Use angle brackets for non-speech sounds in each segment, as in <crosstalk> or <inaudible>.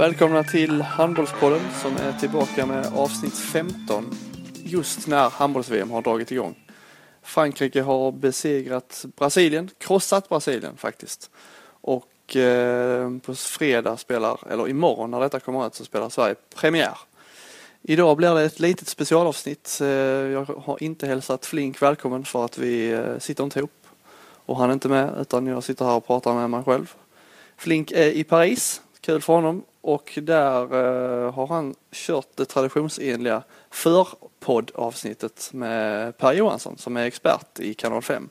Välkomna till Handbollspodden som är tillbaka med avsnitt 15 just när handbolls-VM har dragit igång. Frankrike har besegrat Brasilien, krossat Brasilien faktiskt. Och eh, på fredag spelar, eller imorgon när detta kommer ut så spelar Sverige premiär. Idag blir det ett litet specialavsnitt. Eh, jag har inte hälsat Flink välkommen för att vi eh, sitter inte ihop. Och han är inte med utan jag sitter här och pratar med mig själv. Flink är i Paris, kul för honom. Och där eh, har han kört det traditionsenliga förpoddavsnittet med Per Johansson som är expert i kanal 5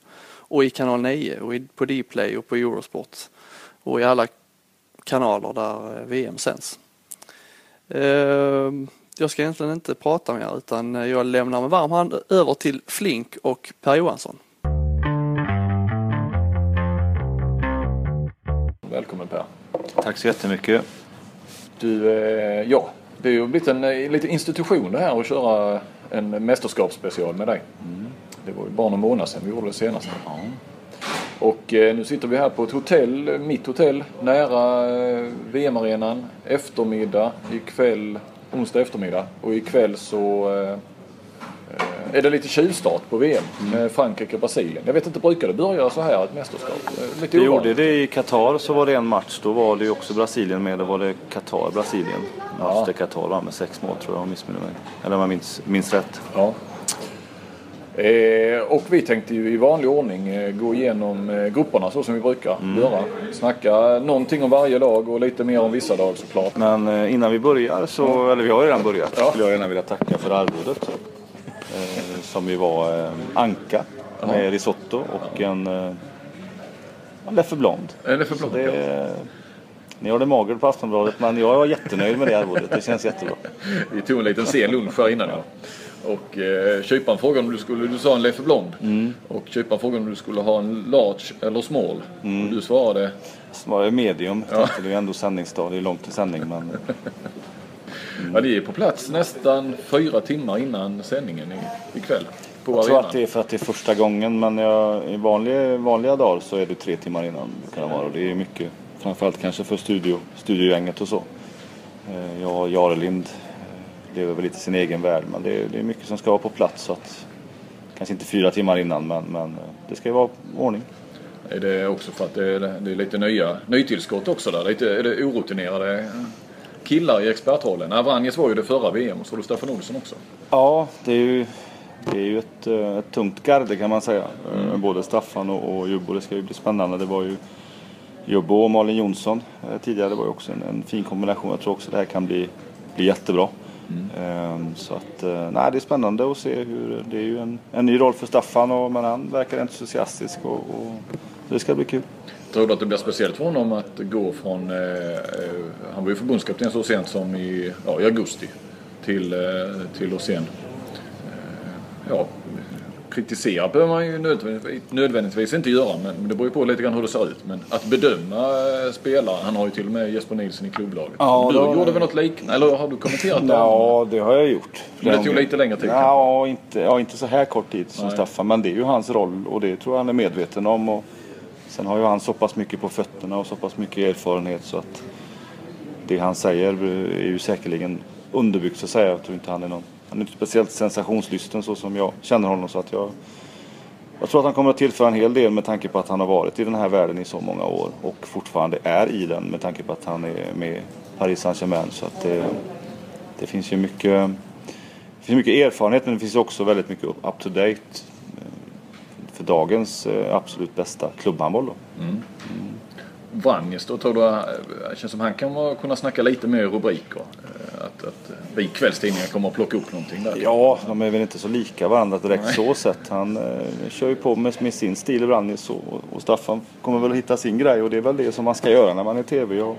och i kanal 9 och i, på Dplay och på Eurosport och i alla kanaler där eh, VM sänds. Eh, jag ska egentligen inte prata mer utan jag lämnar med varm hand över till Flink och Per Johansson. Välkommen Per. Tack så jättemycket. Du, eh, ja, det har blivit en eh, liten institution det här att köra en mästerskapsspecial med dig. Mm. Det var ju bara någon månad sedan vi gjorde det senast. Ja. Och eh, nu sitter vi här på ett hotell, mitt hotell, nära eh, VM-arenan. Eftermiddag, ikväll, onsdag eftermiddag. Och ikväll så Eh, är det lite tjuvstart på VM med Frankrike och Brasilien. Jag vet inte, brukar det börja så här ett mästerskap? Eh, lite vi gjorde det i Qatar så var det en match. Då var det ju också Brasilien med. Då var det Qatar, Brasilien. Ja. Där Qatar vann med sex mål tror jag om jag mig. Eller om jag minns, minns rätt. Ja. Eh, och vi tänkte ju i vanlig ordning eh, gå igenom eh, grupperna så som vi brukar mm. göra. Snacka någonting om varje lag och lite mer om vissa lag såklart. Men eh, innan vi börjar så, eller vi har redan börjat, ja. skulle jag gärna vilja tacka för arvodet. Som ju var eh, anka med risotto och en, eh, en Leffe Blond. En Leffe Blond, det. Ni har det magert på Aftonbladet men jag var jättenöjd med det arvodet. Det känns jättebra. <laughs> Vi tog en liten sen lunch här innan ja. Och eh, köparen frågade om du skulle, du sa en Leffe Blond. Mm. Och köparen frågade om du skulle ha en large eller small. Mm. Och du svarade? Jag svarade medium. Ja. Det är ju ändå sändningsdag, det är långt till sändning men. <laughs> Ja, det är på plats nästan fyra timmar innan sändningen ikväll. På jag tror att det är för att det är första gången men jag, i vanliga, vanliga dagar så är det tre timmar innan. Det kan vara. det är mycket, framförallt kanske för studio, studiogänget och så. Eh, jag och Jarelind eh, lever väl lite i sin egen värld men det är, det är mycket som ska vara på plats. Så att, kanske inte fyra timmar innan men, men eh, det ska ju vara ordning. Är det också för att det är, det är lite nya nytillskott också där? Lite, är det orutinerade killar i expertrollen. Avranjes var ju det förra VM och så har du Staffan Olsson också. Ja, det är ju, det är ju ett, eh, ett tungt garde kan man säga. Mm. Både Staffan och, och Jubbo. Det ska ju bli spännande. Det var ju Jubbo och Malin Jonsson eh, tidigare. Det var ju också en, en, fin kombination. Jag tror också det här kan bli, bli jättebra. Mm. Um, så att, nej, det är spännande att se hur, det är ju en, en ny roll för Staffan och, men han verkar entusiastisk och, och det ska bli kul. Tror du att det blir speciellt för honom att gå från, eh, eh, han var ju förbundskapten så sent som i, ja, i augusti, till, eh, till att sen eh, ja, kritisera behöver man ju nödvändigtvis, nödvändigtvis inte göra men det beror ju på lite grann hur det ser ut. Men att bedöma eh, spelare, han har ju till och med Jesper Nilsson i klubblaget. Ja, du då... gjorde väl något liknande, eller har du kommenterat det? Ja, det har jag gjort. Men det tog lite längre tid? Ja, inte, ja, inte så här kort tid som Nej. Staffan men det är ju hans roll och det tror jag han är medveten om. Och Sen har ju han så pass mycket på fötterna och så pass mycket erfarenhet så att det han säger är ju säkerligen underbyggt så att säga. Jag tror inte han är någon, han är inte speciellt sensationslysten så som jag känner honom så att jag jag tror att han kommer att tillföra en hel del med tanke på att han har varit i den här världen i så många år och fortfarande är i den med tanke på att han är med Paris Saint-Germain. Så att det, det finns ju mycket, det finns mycket erfarenhet men det finns också väldigt mycket up to date dagens eh, absolut bästa klubbhandboll. Mm. Mm. Vranjes då tror du, det känns som han kan kunna snacka lite mer rubriker? Eh, att, att vi kvällstidningar kommer att plocka upp någonting där? Ja, de är väl inte så lika varandra direkt Nej. så sett. Han eh, kör ju på med, med sin stil Vranjes och, och Staffan kommer väl att hitta sin grej och det är väl det som man ska göra när man är TV. Och,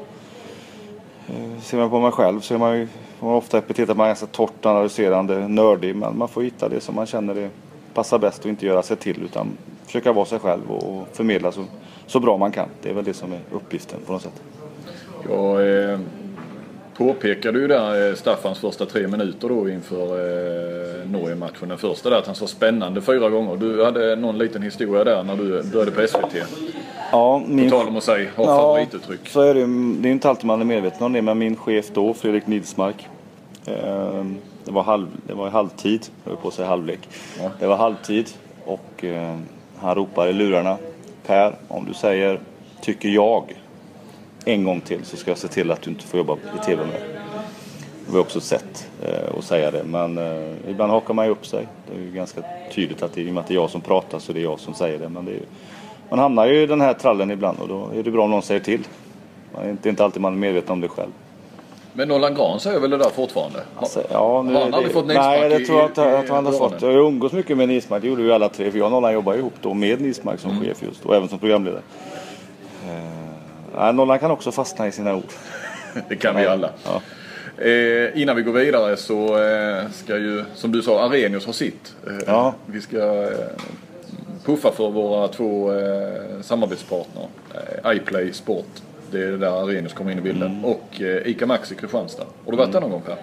eh, ser man på mig själv så är man ju man ofta epitetat man är ganska torrt analyserande, nördig men man får hitta det som man känner är passar bäst och inte göra sig till utan försöka vara sig själv och förmedla så, så bra man kan. Det är väl det som är uppgiften på något sätt. Jag eh, påpekade ju där eh, Staffans första tre minuter då inför eh, Norge-matchen. Den första där att han sa spännande fyra gånger. Du hade någon liten historia där när du började på SVT. Ja, min... På tal om att säga, ha favorituttryck. så är det. Det är inte alltid man är medveten om det, men min chef då, Fredrik Nidsmark. Eh, det var, halv, det var halvtid, jag höll på att säga halvlek. Ja. Det var halvtid och eh, han ropar i lurarna. Per, om du säger tycker jag en gång till så ska jag se till att du inte får jobba i TV med. Det har vi också sett eh, att säga det. Men eh, ibland hakar man ju upp sig. Det är ju ganska tydligt att det, i och med att det är jag som pratar så det är jag som säger det. Men det ju, man hamnar ju i den här trallen ibland och då är det bra om någon säger till. Man är inte, inte alltid man är medveten om det själv. Men Nolan Grahn säger väl det där fortfarande? Alltså, ja, nu Har han aldrig fått Nidsmark Nej, det tror jag inte att han har fått. Jag umgås mycket med Nidsmark, det gjorde vi alla tre. För jag och Nollan jobbar ihop då med Nidsmark som Mm. chef just och även som programledare. Eh, Nollan kan också fastna i sina ord. <laughs> Det kan vi alla. Ja. Eh, innan vi går vidare så eh, ska ju, som du sa, Arrhenius ha sitt. Eh, Ja. Vi ska eh, puffa för våra två eh, samarbetspartner. Eh, iPlay Sport. Det är där Arrhenius kommer in i bilden. Mm. Och eh, ICA Maxi Kristianstad. Har du varit där någon gång Per?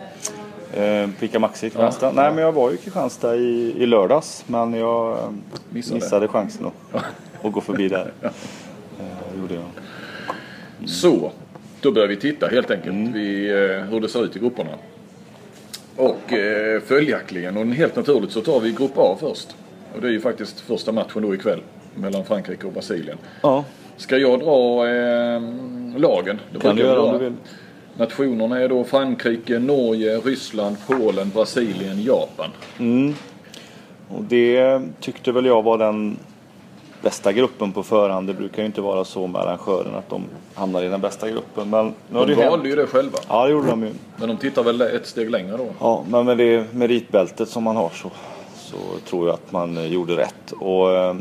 Eh, Pika Maxi Kristianstad. Ja. Nej, men jag var ju i Kristianstad i, i lördags. Men jag eh, Missade. missade, chansen att, att gå förbi där. <laughs> Eh, det gjorde jag. Så, då börjar vi titta helt enkelt Mm. vi, hur det ser ut i grupperna. Och eh, följaktligen, och helt naturligt så tar vi grupp A först. Och det är ju faktiskt första matchen då ikväll mellan Frankrike och Brasilien. Ja, Ska jag dra eh, lagen? Det kan du göra om du vill. Nationerna är då Frankrike, Norge, Ryssland, Polen, Brasilien, Japan. Och det tyckte väl jag var den bästa gruppen på förhand. Det brukar ju inte vara så med arrangören att de hamnar i den bästa gruppen. Men nu har De valde hänt. ju det själva. Ja, det gjorde de ju. Men de tittar väl ett steg längre då. Ja, men med det meritbältet som man har så, så tror jag att man eh, gjorde rätt. Och eh,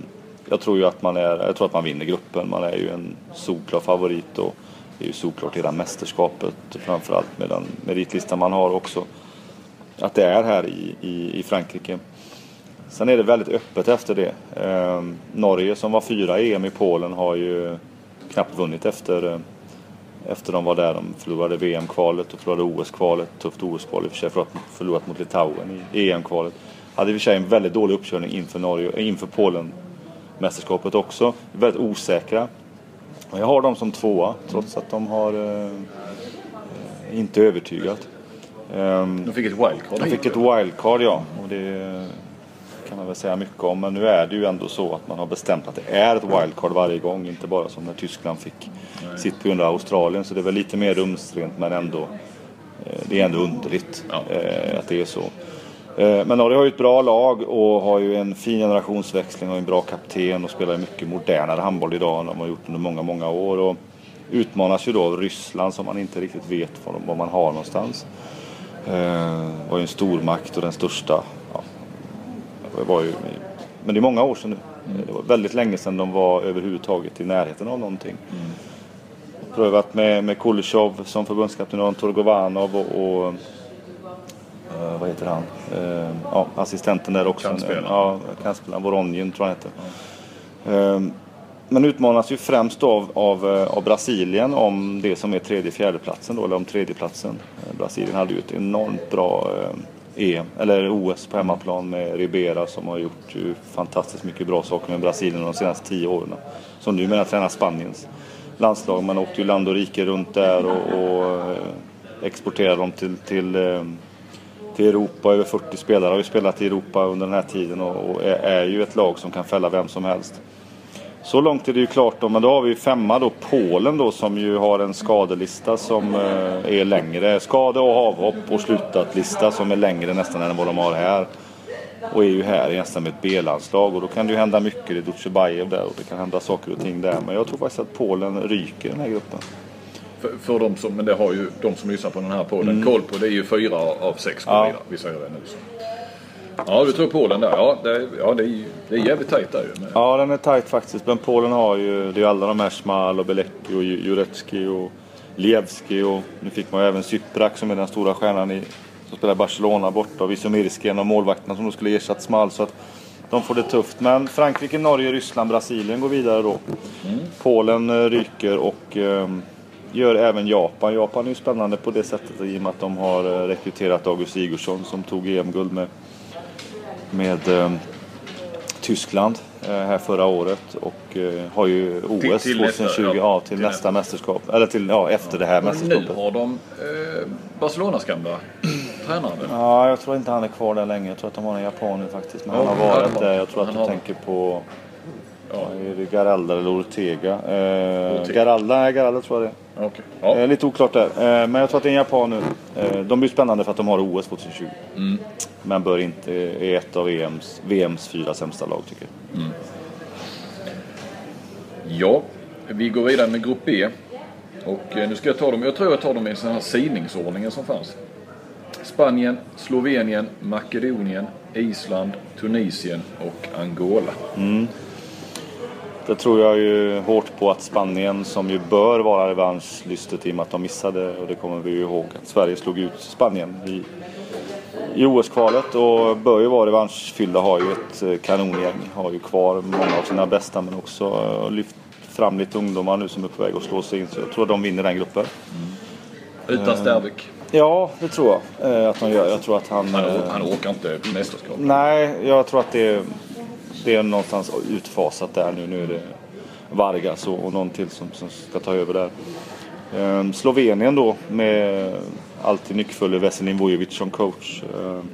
jag tror ju att man är, jag tror att man vinner gruppen. Man är ju en solklar favorit och det är ju solklart hela mästerskapet framförallt med den meritlista man har också. Att det är här i, i, i Frankrike. Sen är det väldigt öppet efter det. Eh, Norge som var fyra i EM i Polen har ju knappt vunnit efter eh, efter de var där. De förlorade VM-kvalet och förlorade OS-kvalet. Tufft OS-kval i och för sig. Förlorat, mot Litauen i EM-kvalet. Hade i och för sig en väldigt dålig uppkörning inför, Norge, inför Polen Polen-mästerskapet också. Väldigt osäkra. Och jag har dem som tvåa trots att de har eh, inte övertygat. Ehm, De fick ett wildcard de fick ett wildcard ja. Och det kan man väl säga mycket om. Men nu är det ju ändå så att man har bestämt att det är ett wildcard varje gång. Inte bara som när Tyskland fick sitt på grund av Australien. Så det är väl lite mer rumsrent men ändå. eh, Det är ändå underligt Ja. eh, att det är så. Eh, Men Norge har ju ett bra lag och har ju en fin generationsväxling och en bra kapten och spelar mycket modernare handboll idag än de har gjort under många, många år. Och utmanas ju då av Ryssland som man inte riktigt vet var man har någonstans. Eh, var ju en stormakt och den största. Ja, var ju, men det är många år sedan nu. Det var väldigt länge sedan de var överhuvudtaget i närheten av någonting. Prövat med, med Kulishov som förbundskapten och Torgovanov och, och eh, vad heter han? Eh, ja, assistenten där också. Kantspelaren. Ja, kantspelaren. Voronjin tror jag han heter. Eh, men utmanas ju främst av, av, eh, av Brasilien om det som är tredje fjärdeplatsen då, eller om tredjeplatsen. Eh, Brasilien hade ju ett enormt bra eh, EM, eller OS på hemmaplan med Ribera som har gjort ju fantastiskt mycket bra saker med Brasilien de senaste tio åren. Som numera tränar Spaniens landslag. Man åkte ju land och rike runt där och, och exporterade dem till, till till Europa. Över 40 spelare har ju spelat i Europa under den här tiden och, och är, är ju ett lag som kan fälla vem som helst. Så långt är det ju klart då, men då har vi ju femma då Polen då som ju har en skadelista som eh, är längre. Skade och avhopp och slutat-lista som är längre nästan än vad de har här. Och är ju här nästan med ett B-landslag och då kan det ju hända mycket. i är Dutjebajev där och det kan hända saker och ting där. Men jag tror faktiskt att Polen ryker i den här gruppen. För, för de som, men det har ju de som lyssnar på den här podden koll på. Det är ju fyra av sex Mm. Ja. Vi säger det nu. Så. Ja, du tror Polen där. Ja, det, ja, det, är, det är jävligt tajt där ju. Ja, den är tajt faktiskt. Men Polen har ju, det är ju alla de här Schmal och Belecki och Ju- Jurecki och Lievski och nu fick man ju även Cyprak som är den stora stjärnan i, som spelar Barcelona borta och Wissomirski, en av målvakterna som då skulle ersatt Schmal. Så att de får det tufft. Men Frankrike, Norge, Ryssland, Brasilien går vidare då. Polen eh, ryker och eh, gör även Japan. Japan är ju spännande på det sättet i och med att de har eh, rekryterat August Sigurdsson som tog EM-guld med, med eh, Tyskland eh, här förra året och eh, har ju OS Till- till 2020 nästa, ja, ja, till, till nästa nästa. mästerskap. Eller till, ja, efter det här nu mästerskapet. har de eh, Barcelonas gamla tränare. Ja, jag tror inte han är kvar där länge. Jag tror att de har en japan nu faktiskt. Men Ja, han har varit där. Jag tror att du tänker på... Ja. Är det Garalda eller Ortega? Eh, Ortega. Garalda, nej Garalda tror jag det är. Okej. Ja. Eh, lite oklart där. Eh, men jag tror att det är en japan nu. Eh, de blir spännande för att de har OS 2020. Mm. Men bör inte, är ett av VMs, VMs fyra sämsta lag tycker jag. ja, vi går vidare med grupp B. Och eh, nu ska jag ta dem, jag tror jag tar dem i den här sidningsordningen som fanns. Spanien, Slovenien, Makedonien, Island, Tunisien och Angola. Det tror jag ju hårt på att Spanien, som ju bör vara revanschlystet i och med att de missade, och det kommer vi ju ihåg, att Sverige slog ut Spanien i, i OS-kvalet och bör ju vara revanschfyllda, har ju ett eh, kanongäng, har ju kvar många av sina bästa men också eh, lyft fram lite ungdomar nu som är på väg att slå sig in. Så jag tror att de vinner den gruppen. Utan Sterbeck. Ja, det tror jag eh, att de gör. Jag tror att han... Han, eh, han orkar inte mästerskap. Nej, jag tror att det är, det är någonstans utfasat där nu. Nu är det Vargas och, och någon till som, som ska ta över där. Ehm, Slovenien då med alltid nyckfulle Veselin Vujovic som coach. Ehm,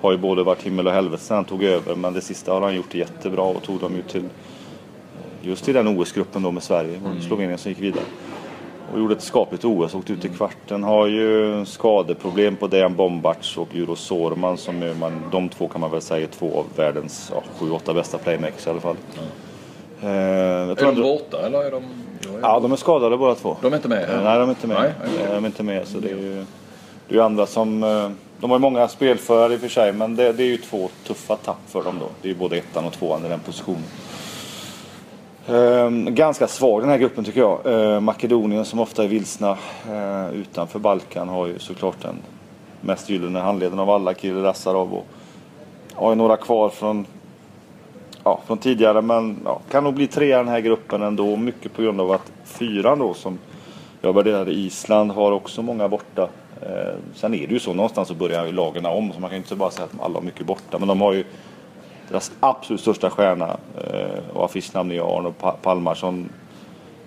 har ju både varit himmel och helvete sen han tog över men det sista har han gjort jättebra och tog dem ju till just till den OS-gruppen då med Sverige. Var Slovenien som gick vidare. Och gjorde ett skapligt OS, åkte ut i kvarten. Har ju skadeproblem på Dejan Bombac och Juro Sorman som är man, de två kan man väl säga är två av världens ja, sju, åtta bästa playmakers i alla fall. Eh, jag Är de borta eller är de... Ja, de är skadade båda två. De är inte med? Eh, Nej, de är inte med. Nej. Eh, De är inte med så det är ju, det är andra som... eh, De har ju många spelförare i och för sig men det, det är ju två tuffa tapp för dem då. Det är ju både ettan och tvåan i den positionen. Ehm, ganska svag den här gruppen tycker jag. Ehm, Makedonien som ofta är vilsna ehm, utanför Balkan har ju såklart den mest gyllene handleden av alla, Kiril Rassarov. Och har ju några kvar från, ja, från tidigare men ja, kan nog bli trea i den här gruppen ändå. Mycket på grund av att fyran då som jag värderade Island har också många borta. Ehm, sen är det ju så någonstans så börjar ju lagarna om så man kan ju inte bara säga att alla har mycket borta. Men de har ju deras absolut största stjärna eh, och affischnamn är Arno Palmarsson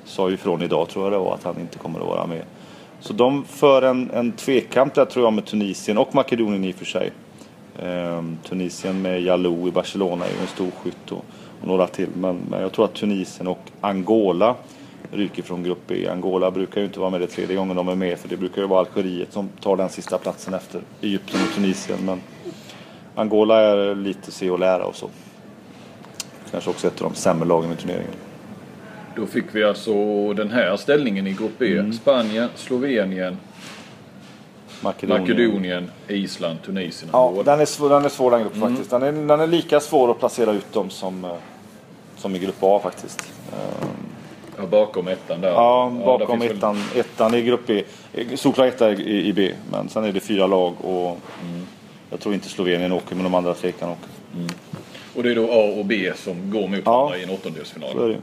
sa ju ifrån idag tror jag det var att han inte kommer att vara med. Så de för en, en tvekamp där tror jag med Tunisien och Makedonien i och för sig. Ehm, Tunisien med Jalou i Barcelona är ju en stor skytt och, och några till. Men, men jag tror att Tunisien och Angola ryker från grupp B. Angola brukar ju inte vara med det tredje gången de är med för det brukar ju vara Algeriet som tar den sista platsen efter Egypten och Tunisien. Men Angola är lite se och lära och så. Kanske också ett av de sämre lagen i turneringen. Då fick vi alltså den här ställningen i grupp B. Mm. Spanien, Slovenien, Makedonien. Makedonien, Island, Tunisien, Ja, Angola. den är svår den, är svår, den gruppen faktiskt. Den är, den är lika svår att placera ut dem som, eh, som i grupp A faktiskt. Eh, Ja, bakom ettan där. Ja, bakom finns väl- ettan, ettan i grupp B. Solklar etta i, i B, men sen är det fyra lag och jag tror inte Slovenien åker men de andra tre kan åka. Och det är då A och B som går mot Ja. varandra i en åttondelsfinal.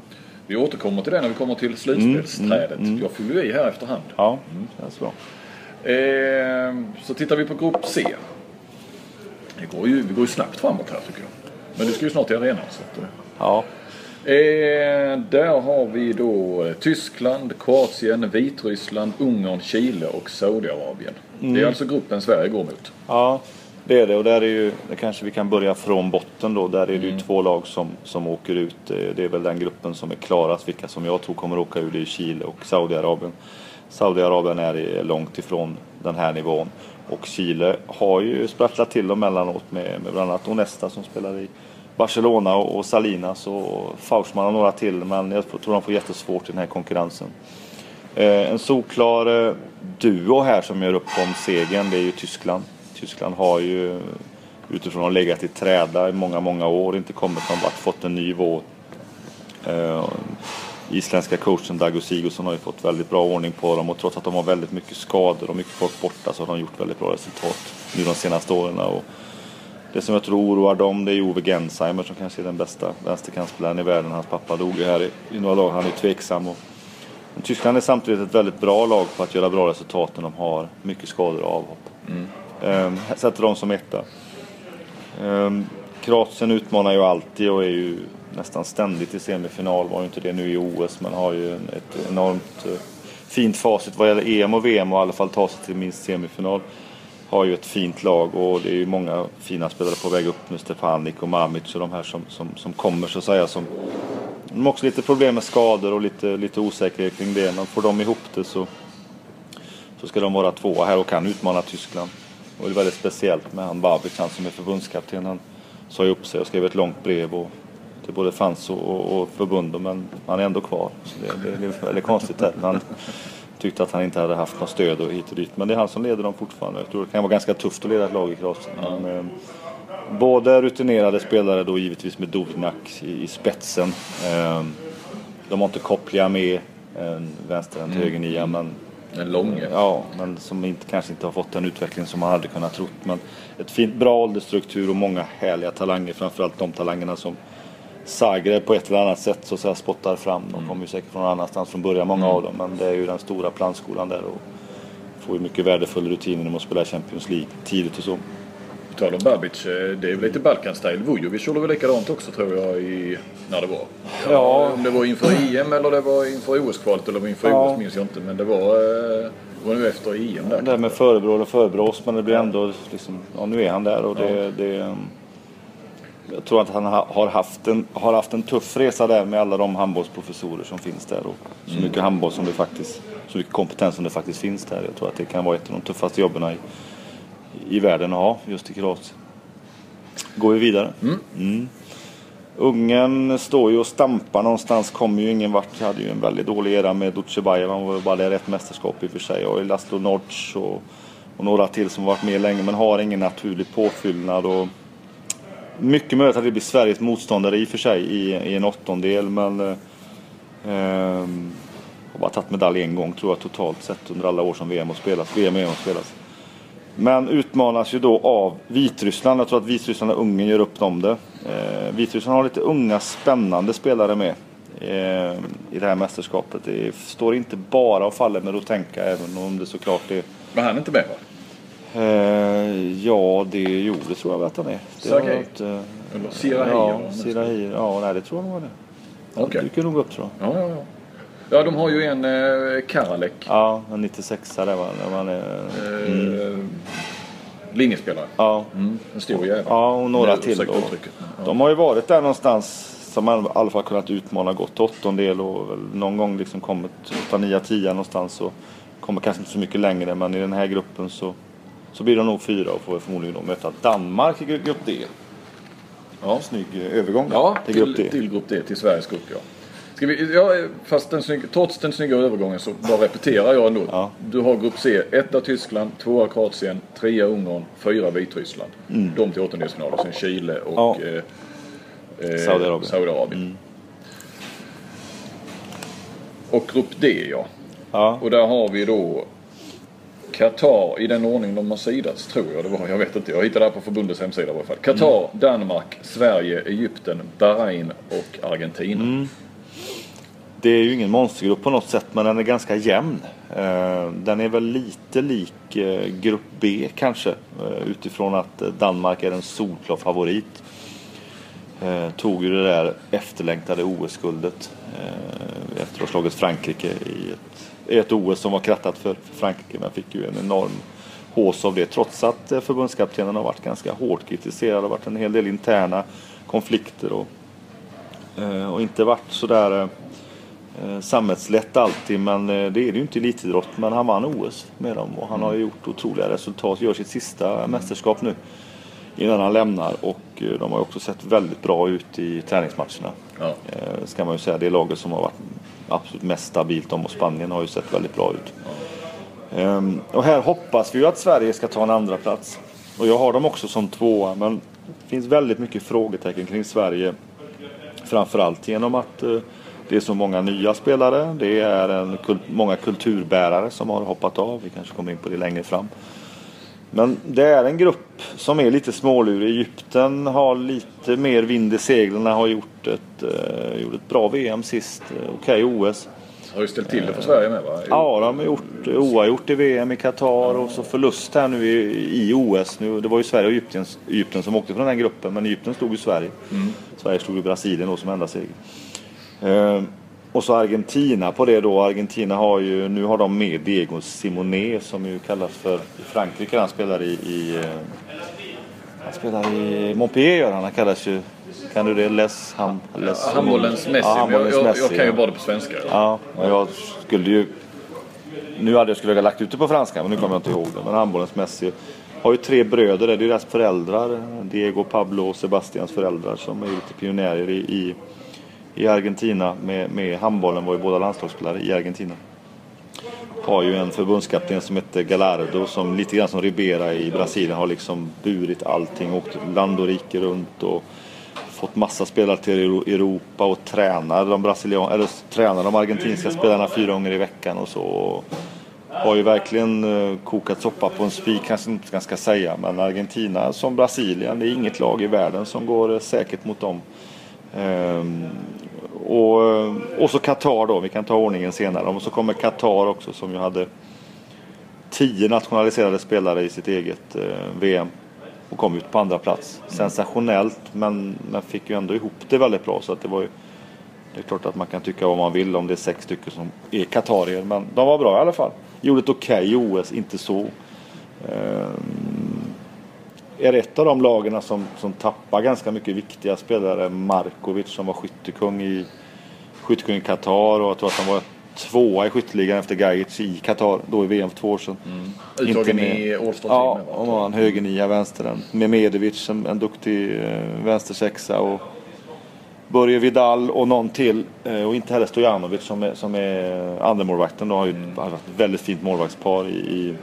Vi återkommer till det när vi kommer till slutspelsträdet. Jag fyller ju i här efterhand. Ja, känns bra. Eh, så tittar vi på grupp C. Det går ju, vi går ju snabbt framåt här tycker jag. Men du ska ju snart till arenan. Så att, eh. Ja, Eh, där har vi då eh, Tyskland, Kroatien, Vitryssland, Ungern, Chile och Saudiarabien. Det är alltså gruppen Sverige går mot. ja, det är det. Och där är ju, det kanske vi kan börja från botten då. Där är det ju två lag som, som åker ut. Eh, Det är väl den gruppen som är klarast. Vilka som jag tror kommer åka ur det är Chile och Saudiarabien. Saudiarabien är långt ifrån den här nivån. Och Chile har ju sprattlat till dem emellanåt med, med bland annat Onesta som spelar i Barcelona och, Salinas och Fauschman och några till. Men jag tror de får jättesvårt i den här konkurrensen. Eh, en solklar eh, duo här som gör upp om segern det är ju Tyskland. Tyskland har ju utifrån att ha legat i träda i många, många år inte kommit någon vart, fått en ny vår. Eh, isländska coachen Dago Sigurdsson har ju fått väldigt bra ordning på dem och trots att de har väldigt mycket skador och mycket folk borta så har de gjort väldigt bra resultat nu de senaste åren. Och det som jag tror oroar dem det är Ove Gensheimer som kanske är den bästa vänsterkantspelaren i världen. Hans pappa dog ju här i, i några dagar. Han är tveksam. Och, men Tyskland är samtidigt ett väldigt bra lag på att göra bra resultat när de har mycket skador och avhopp. Mm. Eh, sätter dem som etta. Eh, Kroatien utmanar ju alltid och är ju nästan ständigt i semifinal. Var ju inte det nu i OS men har ju ett enormt eh, fint facit vad gäller EM och VM och i alla fall ta sig till minst semifinal. Har ju ett fint lag och det är ju många fina spelare på väg upp nu. Stepanik och Mamic och de här som, som, som kommer så att säga. Som, de har också lite problem med skador och lite, lite osäkerhet kring det. Men får de ihop det så, så ska de vara tvåa här och kan utmana Tyskland. Och det är väldigt speciellt med han Babic, han som är förbundskapten. Han sa ju upp sig och skrev ett långt brev och, till både fans och, och, förbund. Men han är ändå kvar. Så det, det, det är väldigt konstigt där. Han tyckte att han inte hade haft något stöd och hit och dit. Men det är han som leder dem fortfarande. Jag tror det kan vara ganska tufft att leda ett lag i Kroatien. Men, eh, både rutinerade spelare då givetvis med Dovnak i, i spetsen. Eh, de har inte Koplia med, en vänster till höger nia, men En långe. Ja, men som inte, kanske inte har fått den utveckling som man hade kunnat trott. Men ett fint, bra åldersstruktur och många härliga talanger. Framförallt de talangerna som Zagreb på ett eller annat sätt så att säga spottar fram. De kommer ju säkert från någon annanstans från början, många av dem. Men det är ju den stora plantskolan där och får ju mycket värdefull rutin genom att spela Champions League tidigt och så. På tal om Babic, eh, det är väl lite Balkan-style. Vujovic gjorde väl likadant också tror jag i, när det var. Ja. Om det var inför EM eller det var inför OS-kvalet eller inför Ja. OS minns jag inte. Men det var, eh, det var nu efter EM där. Det här med förebrå och förebrås men det blir ändå liksom, ja nu är han där och det, Ja. det Jag tror att han ha- har haft, en, har haft en tuff resa där med alla de handbollsprofessorer som finns där och så mycket handboll som det faktiskt, så mycket kompetens som det faktiskt finns där. Jag tror att det kan vara ett av de tuffaste jobben i, i världen att ha just i Kroatien. Går vi vidare. Mm. Ungen står ju och stampar någonstans, kommer ju ingen vart. Hade ju en väldigt dålig era med Dutjebajev, han var väl bara där ett mästerskap i och för sig. Och Laszlo Norc och, och några till som varit med länge men har ingen naturlig påfyllnad. Och mycket möjligt att det blir Sveriges motståndare i och för sig i, i en åttondel men eh, ehm, har bara tagit medalj en gång tror jag totalt sett under alla år som VM har spelats. VM och EM har spelats. Men utmanas ju då av Vitryssland. Jag tror att Vitryssland och Ungern gör upp om det. Eh, Vitryssland har lite unga spännande spelare med eh, i det här mästerskapet. Det står inte bara och faller med Rotenka även om det såklart är Men han inte med va? Eh, ja, det, jo, det tror jag att han är. Sergej? inte- Eller Sirahi Ja, eller något Sirahi. Ja, nej, det tror jag nog var det. Han dyker nog upp tror jag. Ja, ja, ja. Ja, de har ju en eh, Karalek. Ja, en 96 där va. När man är, Eh, linjespelare. ja, Mm, en stor jävel. ja, och några Nu, till. Och, uttrycket. Ja. de har ju varit där någonstans som man i alla fall kunnat utmana till åttondel och någon gång liksom kommit 8, 9, 10 någonstans och kommer kanske inte så mycket längre men i den här gruppen så, så blir de nog fyra och får förmodligen då möta Danmark i grupp D. Ja. Snygg eh, övergång Ja, till till, grupp D. till grupp D, till Sveriges grupp ja. Ska vi, ja fast den snygga, trots den snygga övergången så bara repeterar jag ändå. Ja. Du har grupp C, etta Tyskland, tvåa Kroatien, trea Ungern, fyra Vitryssland. De till åttondelsfinal och sen Chile och Mm. Ja. eh, eh, Saudiarabien. Mm. Saudiarabien. Och grupp D ja. Ja. Och där har vi då Qatar i den ordning de har sidats tror jag det var. Jag vet inte. Jag hittade det här på förbundets hemsida i alla fall. Qatar, Mm. Danmark, Sverige, Egypten, Bahrain och Argentina. Mm. Det är ju ingen monstergrupp på något sätt men den är ganska jämn. Eh, den är väl lite lik eh, grupp B kanske eh, utifrån att Danmark är en solklar favorit. Tog ju det där efterlängtade OS-guldet efter att ha slagit Frankrike i ett, i ett OS som var krattat för Frankrike men fick ju en enorm hås av det trots att förbundskaptenen har varit ganska hårt kritiserad. Det har varit en hel del interna konflikter och och inte varit sådär sammetslätt alltid men eh, det är det ju inte i elitidrott. Men han vann OS med dem och han har gjort otroliga resultat. Gör sitt sista mästerskap nu innan han lämnar och eh, de har också sett väldigt bra ut i träningsmatcherna. Ja. Eh, ska man ju säga. Det laget som har varit absolut mest stabilt. De och Spanien har ju sett väldigt bra ut. Ehm, och här hoppas vi ju att Sverige ska ta en andra plats. Och jag har dem också som tvåa men det finns väldigt mycket frågetecken kring Sverige. Framförallt genom att eh, det är så många nya spelare. Det är en många kulturbärare som har hoppat av. Vi kanske kommer in på det längre fram. Men det är en grupp som är lite smålurig. Egypten har lite mer vind i seglen. Har gjort ett, eh, gjort ett bra VM sist. Eh, Okej OS. har ju ställt till det för Sverige med va? Ja, de har gjort oavgjort i VM i Qatar och så förlust här nu i, OS. Nu, det var ju Sverige och Egypten, Egypten som åkte från den gruppen men Egypten stod ju Sverige. Mm. Sverige stod i Brasilien då som enda seger. Ehm, och så Argentina på det då. Argentina har ju, nu har de med Diego Simone som ju kallas för, i Frankrike, han spelar i, i eh, han spelar i Montpellier han, kallas ju kan du det? Les, ham, les, handbollens Messi. Ja, handbollens jag, jag, jag, kan ju bara det på svenska. Ja, och jag skulle ju... Nu hade jag skulle ha lagt ut det på franska men nu kommer jag inte ihåg det. Men handbollens Messi har ju tre bröder. Det är deras föräldrar. Diego, Pablo och Sebastians föräldrar som är lite pionjärer i, i, i Argentina. Med, med handbollen var ju båda landslagsspelare i Argentina har ju en förbundskapten som heter Galardo som lite grann som Ribera i Brasilien har liksom burit allting, åkt land och rike runt och fått massa spelare till Europa och tränar de, brasilian eller tränar de argentinska spelarna fyra gånger i veckan och så. Har ju verkligen eh, kokat soppa på en spik, kanske inte man ska säga. Men Argentina som Brasilien, det är inget lag i världen som går eh, säkert mot dem. Ehm, och, och så Qatar då, vi kan ta ordningen senare. Och så kommer Qatar också som ju hade tio nationaliserade spelare i sitt eget eh, VM och kom ut på andra plats. Mm. Sensationellt men man fick ju ändå ihop det väldigt bra så att det var ju det är klart att man kan tycka vad man vill om det är sex stycken som är Qatarier men de var bra i alla fall. Gjorde ett okej okay OS, inte så. Ehm, är ett av de lagen som, som tappar ganska mycket viktiga spelare. Markovic som var skyttekung i, skyttekung i Qatar och jag tror att han var tvåa i skytteligan efter Gajic i Qatar, då i VM för två år sedan. Mm. Uttagen i Allstar Ja, och en högernia vänster. Memedovic, en, en duktig eh, vänstersexa och Börje Vidal och någon till. Eh, och inte heller Stojanovic som är, som är andra målvakten. De har ju mm. haft ett väldigt fint målvaktspar i, i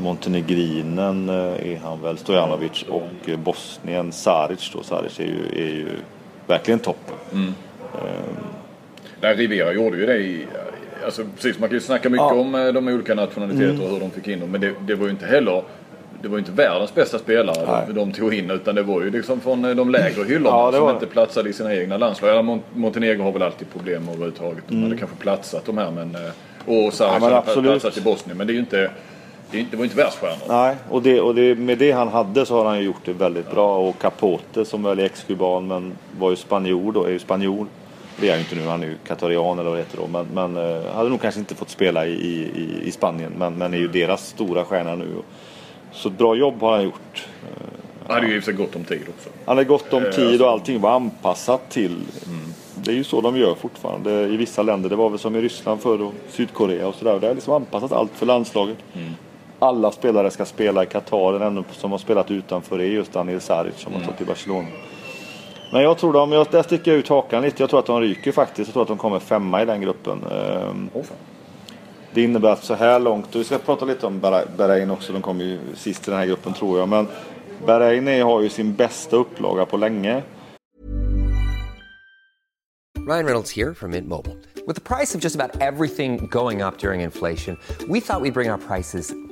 Montenegrinen eh, är han väl, Stojanovic och eh, Bosnien Saric då. Saric är ju, är ju verkligen toppen. Mm. Um, Nej, Rivera gjorde ju det i, alltså precis man kan ju snacka mycket ja. om eh, de olika nationaliteter mm. och hur de fick in dem. Men det, det var ju inte heller det var ju inte världens bästa spelare de, de tog in utan det var ju liksom från de lägre hyllorna ja, som inte platsade i sina egna landslag. Montenegro har väl alltid problem överhuvudtaget. De mm. hade kanske platsat de här men och Saric ja, hade platsat i Bosnien men det är ju inte det var inte världsstjärnor. Nej, och, det, och det, med det han hade så har han gjort det väldigt bra. Och Capote som väl är ex-kuban men var ju spanjor då, är ju spanjor. Det är ju inte nu, han är ju katarian eller vad det heter då. Men, men uh, hade nog kanske inte fått spela i, i, i Spanien. Men, men är ju deras stora stjärna nu. Så bra jobb har han gjort. Han hade ju i sig gott om tid också. Han hade gott om tid och alltså- allting var anpassat till mm. Det är ju så de gör fortfarande i vissa länder. Det var väl som i Ryssland förr och Sydkorea och sådär. Det är liksom anpassat allt för landslaget. Mm alla spelare ska spela i Qatar. Den enda som har spelat utanför är just Daniel Saric som mm. har stått i Barcelona. Men jag tror de, jag, där sticker jag ut hakan lite. Jag tror att de ryker faktiskt. Jag tror att de kommer femma i den gruppen. Oh, det innebär att så här långt, och vi ska prata lite om Bahrain också, de kommer ju sist i den här gruppen tror jag. Men Bahrain har ju sin bästa upplaga på länge. Ryan Reynolds här från Mint Mobile. Med priset på nästan allt som går upp under inflationen, trodde vi att vi skulle bring våra priser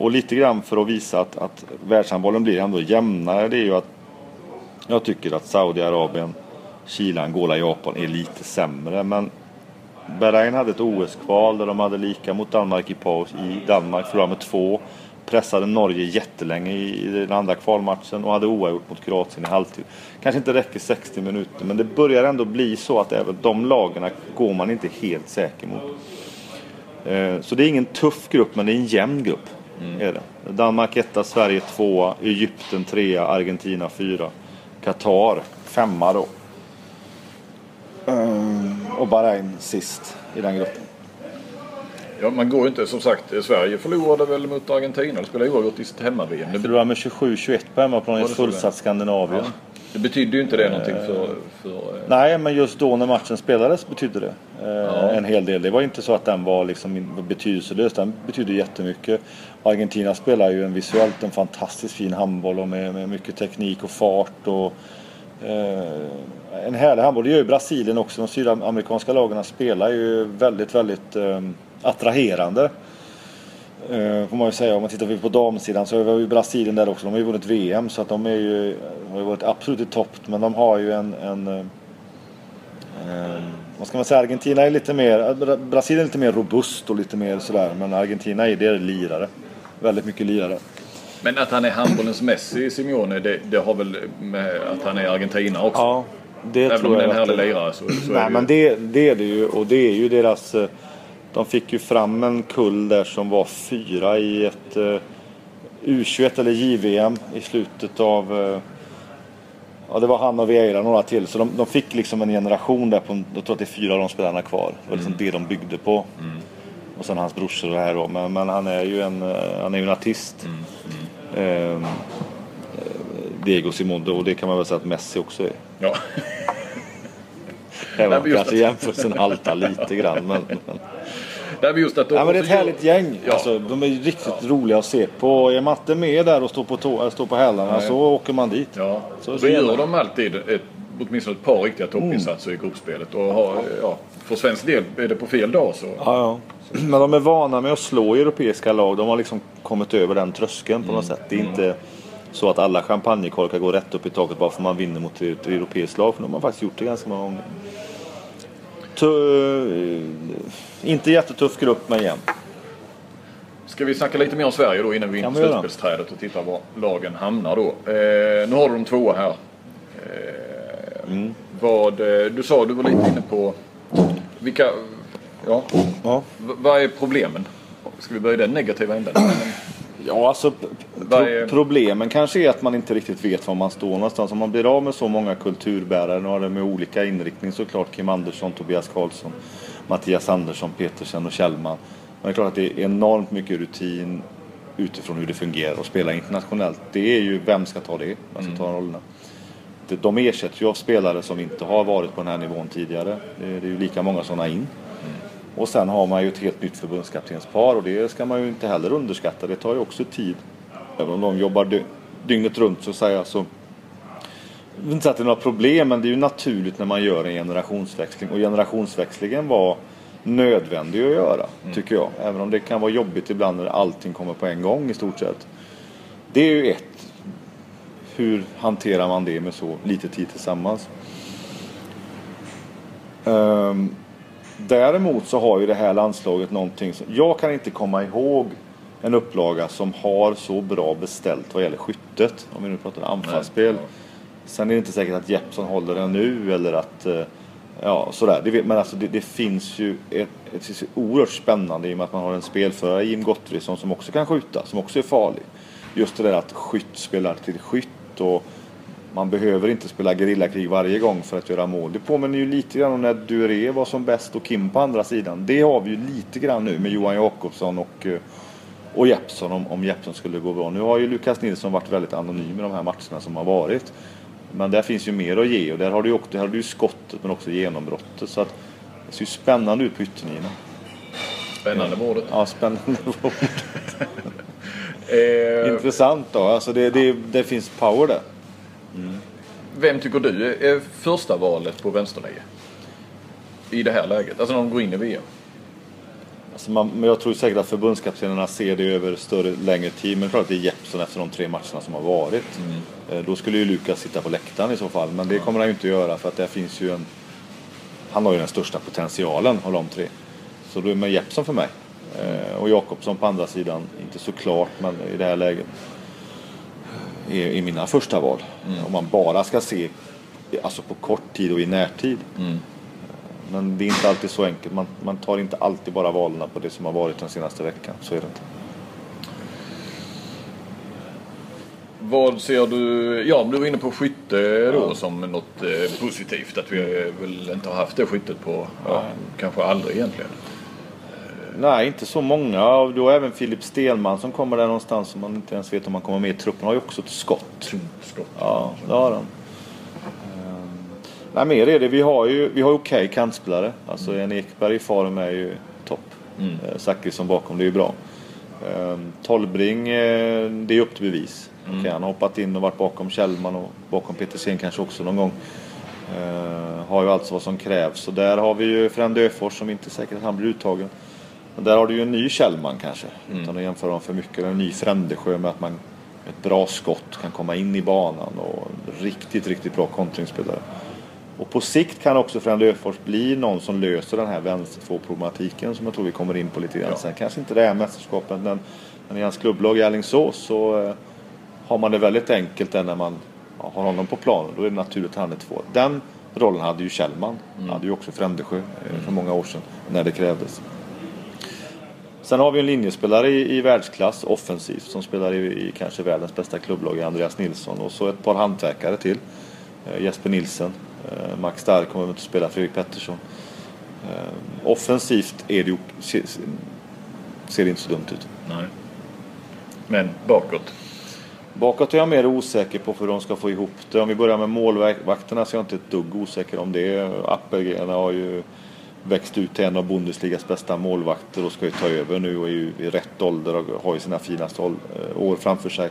Och lite grann för att visa att, att världshandbollen blir ändå jämnare det är ju att jag tycker att Saudiarabien, Kina, Angola, Japan är lite sämre. Men Bahrain hade ett OS-kval där de hade lika mot Danmark i paus i Danmark, förlorade med två. Pressade Norge jättelänge i den andra kvalmatchen och hade oavgjort mot Kroatien i halvtid. Kanske inte räcker 60 minuter men det börjar ändå bli så att även de lagarna går man inte helt säker mot. Eh, så det är ingen tuff grupp men det är en jämn grupp. Mm. Är det. Danmark etta, Sverige tvåa, Egypten trea, Argentina fyra, Qatar femma då. Um, och Bahrain sist i den gruppen. Ja, man går ju inte. Som sagt, Sverige förlorade väl mot Argentina. De spelade oavgjort i sitt hemma-VM. Förlorade med 27-21 på hemmaplan i ett fullsatt Skandinavien. Ja. Det betydde ju inte det någonting för... för eh, Nej, men just då när matchen spelades betydde det eh, en hel del. Det var inte så att den var liksom betydelselös. Den betydde jättemycket. Argentina spelar ju en visuellt en fantastiskt fin handboll och med, med mycket teknik och fart. Och, eh, en härlig handboll. Det gör ju Brasilien också. De sydamerikanska lagarna spelar ju väldigt, väldigt eh, attraherande. Eh, får man ju säga. Om man tittar på damsidan så har ju Brasilien där också. De har ju vunnit VM så att de är ju, har ju varit absolut i topp. Men de har ju en, en eh, eh vad ska man säga, Argentina är lite mer, Brasilien är lite mer robust och lite mer sådär. Men Argentina är, det är lirare. Väldigt mycket lirare. Men att han är handbollens Messi, Simeone, det, det har väl med att han är argentinare också? Ja, det Även tror om jag. det är en härlig lirare så, så Nej är det men det, det är det ju och det är ju deras eh, De fick ju fram en kull där som var fyra i ett eh, U21 eller JVM i slutet av eh, Ja det var han och Vieira några till så de, de fick liksom en generation där på, jag tror att det är fyra av de spelarna kvar. Det var liksom det de byggde på. Och sen hans brorsor och det här då. Men, men han är ju en, eh, han är ju en artist. Ehm, eh, Diego Simondo och det kan man väl säga att Messi också är. Ja. <laughs> Även Nej, om kanske jämförelsen haltar lite grann. Men, men. Just att de, Ja, men det är ett härligt gäng. Ja. Alltså, de är riktigt roliga att se på. Är Matte med där och står på, tå, står på hälarna Nej. så åker man dit. Ja, Så så, gör de alltid ett, åtminstone ett par riktiga toppinsatser i gruppspelet. Och har, ja, för svensk del är det på fel dag så. Ja, ja. Men de är vana med att slå europeiska lag. De har liksom kommit över den tröskeln på något sätt. Det är inte så att alla champagnekorkar går rätt upp i taket bara för att man vinner mot ett europeiskt lag. För de har faktiskt gjort det ganska många gånger. Tu- inte jättetuff grupp men jämn. Ska vi snacka lite mer om Sverige då innan vi går in Kan på slutspelsträdet och tittar var lagen hamnar då. Eh, nu har du de tvåa här. Eh, Mm. Vad, eh, du sa, du var lite inne på vilka, ja, Ja. v- vad är problemen? Ska vi börja i den negativa änden? Ja, alltså pro- problemen kanske är att man inte riktigt vet var man står någonstans. Om man blir av med så många kulturbärare, några med olika inriktning såklart. Kim Andersson, Tobias Karlsson, Mattias Andersson, Petersen och Kjellman. Men det är klart att det är enormt mycket rutin utifrån hur det fungerar att spela internationellt. Det är ju, vem ska ta det? Vem ska ta de rollerna? Det- De ersätts ju av spelare som inte har varit på den här nivån tidigare. Det det är ju lika många sådana in. Och sen har man ju ett helt nytt förbundskaptenspar och det ska man ju inte heller underskatta. Det tar ju också tid. Även om de jobbar dy- dygnet runt så att säga så. Jag vill inte säga att det är några problem men det är ju naturligt när man gör en generationsväxling. Och generationsväxlingen var nödvändig att göra tycker jag. Även om det kan vara jobbigt ibland när allting kommer på en gång i stort sett. Det är ju ett. Hur hanterar man det med så lite tid tillsammans? Ehm, Däremot så har ju det här landslaget någonting som, jag kan inte komma ihåg en upplaga som har så bra beställt vad gäller skyttet. Om vi nu pratar anfallsspel. Nej, Sen är det inte säkert att Jeppsson håller den nu eller att eh, Ja sådär. Men alltså det, det finns ju ett, ett, är oerhört spännande i och med att man har en spelförare Jim Gottfridsson som också kan skjuta. Som också är farlig. Just det där att skytt spelar till skytt och man behöver inte spela gerillakrig varje gång för att göra mål. Det påminner ju lite grann om när Duret var som bäst och Kim på andra sidan. Det har vi ju lite grann nu med Johan Jakobsson och, eh, och Jeppsson om, om Jeppsson skulle gå bra. Nu har ju Lukas Nilsson varit väldigt anonym i de här matcherna som har varit. Men där finns ju mer att ge och där har du ju, också, där har du skottet men också genombrottet. Så att det ser ju spännande ut på ytternierna. Spännande var det. Ja, spännande. <laughs> Eh, Intressant då. Alltså det, det, det finns power där. Vem tycker du är första valet på vänsterläge? I det här läget, alltså när de går in i VM. Alltså man, men jag tror säkert att förbundskaptenerna ser det över större, längre tid. Men det klart att det är Jeppsson efter de tre matcherna som har varit. Eh, Då skulle ju Lukas sitta på läktaren i så fall. Men det kommer han ju inte göra för att där finns ju en... Han har ju den största potentialen av de tre. Så då är man Jeppsson för mig. Eh, Och Jakobsson på andra sidan, inte så klart men i det här läget. Är, är mina första val. Om man bara ska se alltså på kort tid och i närtid. Men det är inte alltid så enkelt. Man, man tar inte alltid bara valen på det som har varit den senaste veckan. Så är det inte. Vad ser du, ja du var inne på skytte då som något eh, positivt. Att vi väl inte har haft det skyttet på, ja, kanske aldrig egentligen. Nej, inte så många. Och då även Filip Stelman som kommer där någonstans som man inte ens vet om han kommer med i truppen har ju också ett skott. Skott. Ja, det har han. Nej, mer är det. Vi har ju vi har okej kantspelare. Alltså en Ekberg i form är ju topp. Mm. Zachrisson bakom, det är ju bra. Ehm, Tolbring, eh, det är upp till bevis. Mm. Okay, han har hoppat in och varit bakom Kjellman och bakom Petersen kanske också någon gång. Uh, har ju alltså vad som krävs. Och där har vi ju Frend Öfors som inte är säkert att han blir uttagen. Där har du ju en ny Kjellman kanske. Mm. Utan att jämföra dem för mycket. En ny Frändesjö med att man med ett bra skott kan komma in i banan. Och riktigt, riktigt bra kontringsspelare. Och på sikt kan också Frend Öfors bli någon som löser den här vänster två problematiken som jag tror vi kommer in på lite grann. Ja. Sen kanske inte det här mästerskapet men, men i hans klubblag i Alingsås så uh, har man det väldigt enkelt när man har honom på planen. Då är det naturligt att han är två. Den rollen hade ju Kjellman. Mm. hade ju också Frändesjö eh, för många år sedan när det krävdes. Sen har vi en linjespelare i, i världsklass offensivt som spelar i, i kanske världens bästa klubblag, Andreas Nilsson. Och så ett par hantverkare till. Eh, Jesper Nilsen, eh, Max Stark kommer inte att spela, Fredrik Pettersson. Eh, offensivt är det ser, ser det inte så dumt ut. Nej. Men bakåt? Bakåt är jag mer osäker på hur de ska få ihop det. Om vi börjar med målvakterna så är jag inte ett dugg osäker om det. Appelgren har ju växt ut till en av Bundesligas bästa målvakter och ska ju ta över nu och är ju i rätt ålder och har ju sina finaste eh, år framför sig.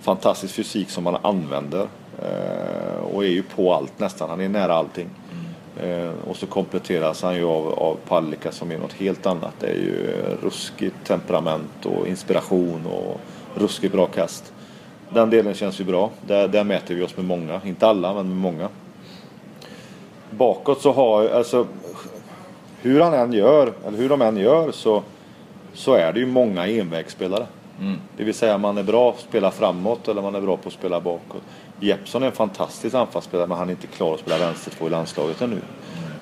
Fantastisk fysik som han använder eh, och är ju på allt nästan. Han är nära allting. Mm. Och så kompletteras han ju av, av Palicka som är något helt annat. Det är ju ruskigt temperament och inspiration och ruskigt bra kast. Den delen känns ju bra. Där, där mäter vi oss med många. Inte alla, men med många. Bakåt så har, alltså hur han än gör, eller hur de än gör så, så är det ju många envägsspelare. Mm. Det vill säga man är bra på att spela framåt eller man är bra på att spela bakåt. Jeppsson är en fantastisk anfallsspelare men han är inte klar att spela vänster två i landslaget ännu.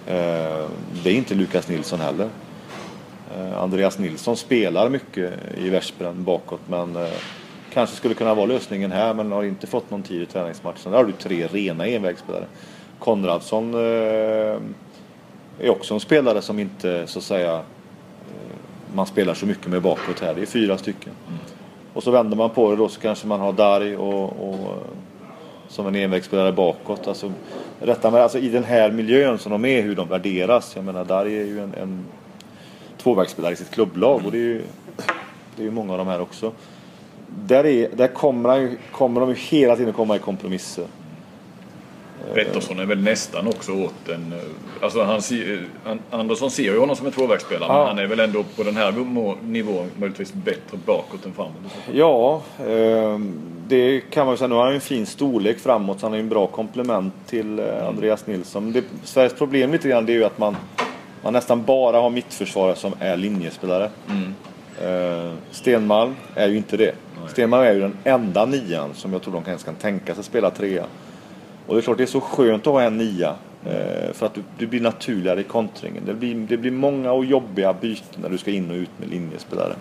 Mm. det är inte Lukas Nilsson heller. Eh, Andreas Nilsson spelar mycket i Veszprem bakåt men eh, kanske skulle kunna vara lösningen här men har inte fått någon tid i träningsmatchen. Där har du tre rena envägsspelare. Konradsson är också en spelare som inte så att säga eh, man spelar så mycket med bakåt här. Det är fyra stycken. Mm. Och så vänder man på det då så kanske man har Dari och, och som en envägsspelare bakåt. Alltså, rätta med, alltså, I den här miljön som de är, hur de värderas. Jag menar, Dari är ju en, en tvåvägsspelare i sitt klubblag och det är ju, det är ju många av de här också där, är, där kommer, han, kommer de ju hela tiden komma i kompromisser. Pettersson är väl nästan också åt en... Alltså han, han, Andersson ser ju honom som en tvåvägsspelare ja. men han är väl ändå på den här nivån möjligtvis bättre bakåt än framåt. Ja, eh, det kan man ju säga. Nu har han ju en fin storlek framåt så han är en bra komplement till eh, Andreas Nilsson. Det, Sveriges problem lite grann det är ju att man, man nästan bara har mittförsvarare som är linjespelare. Mm. Eh, Stenmalm är ju inte det. Stenmark är ju den enda nian som jag tror de ens kan tänka sig spela trea. Och det är klart det är så skönt att ha en nia. Eh, för att du, du blir naturligare i kontringen. Det blir, det blir många och jobbiga byten när du ska in och ut med linjespelare.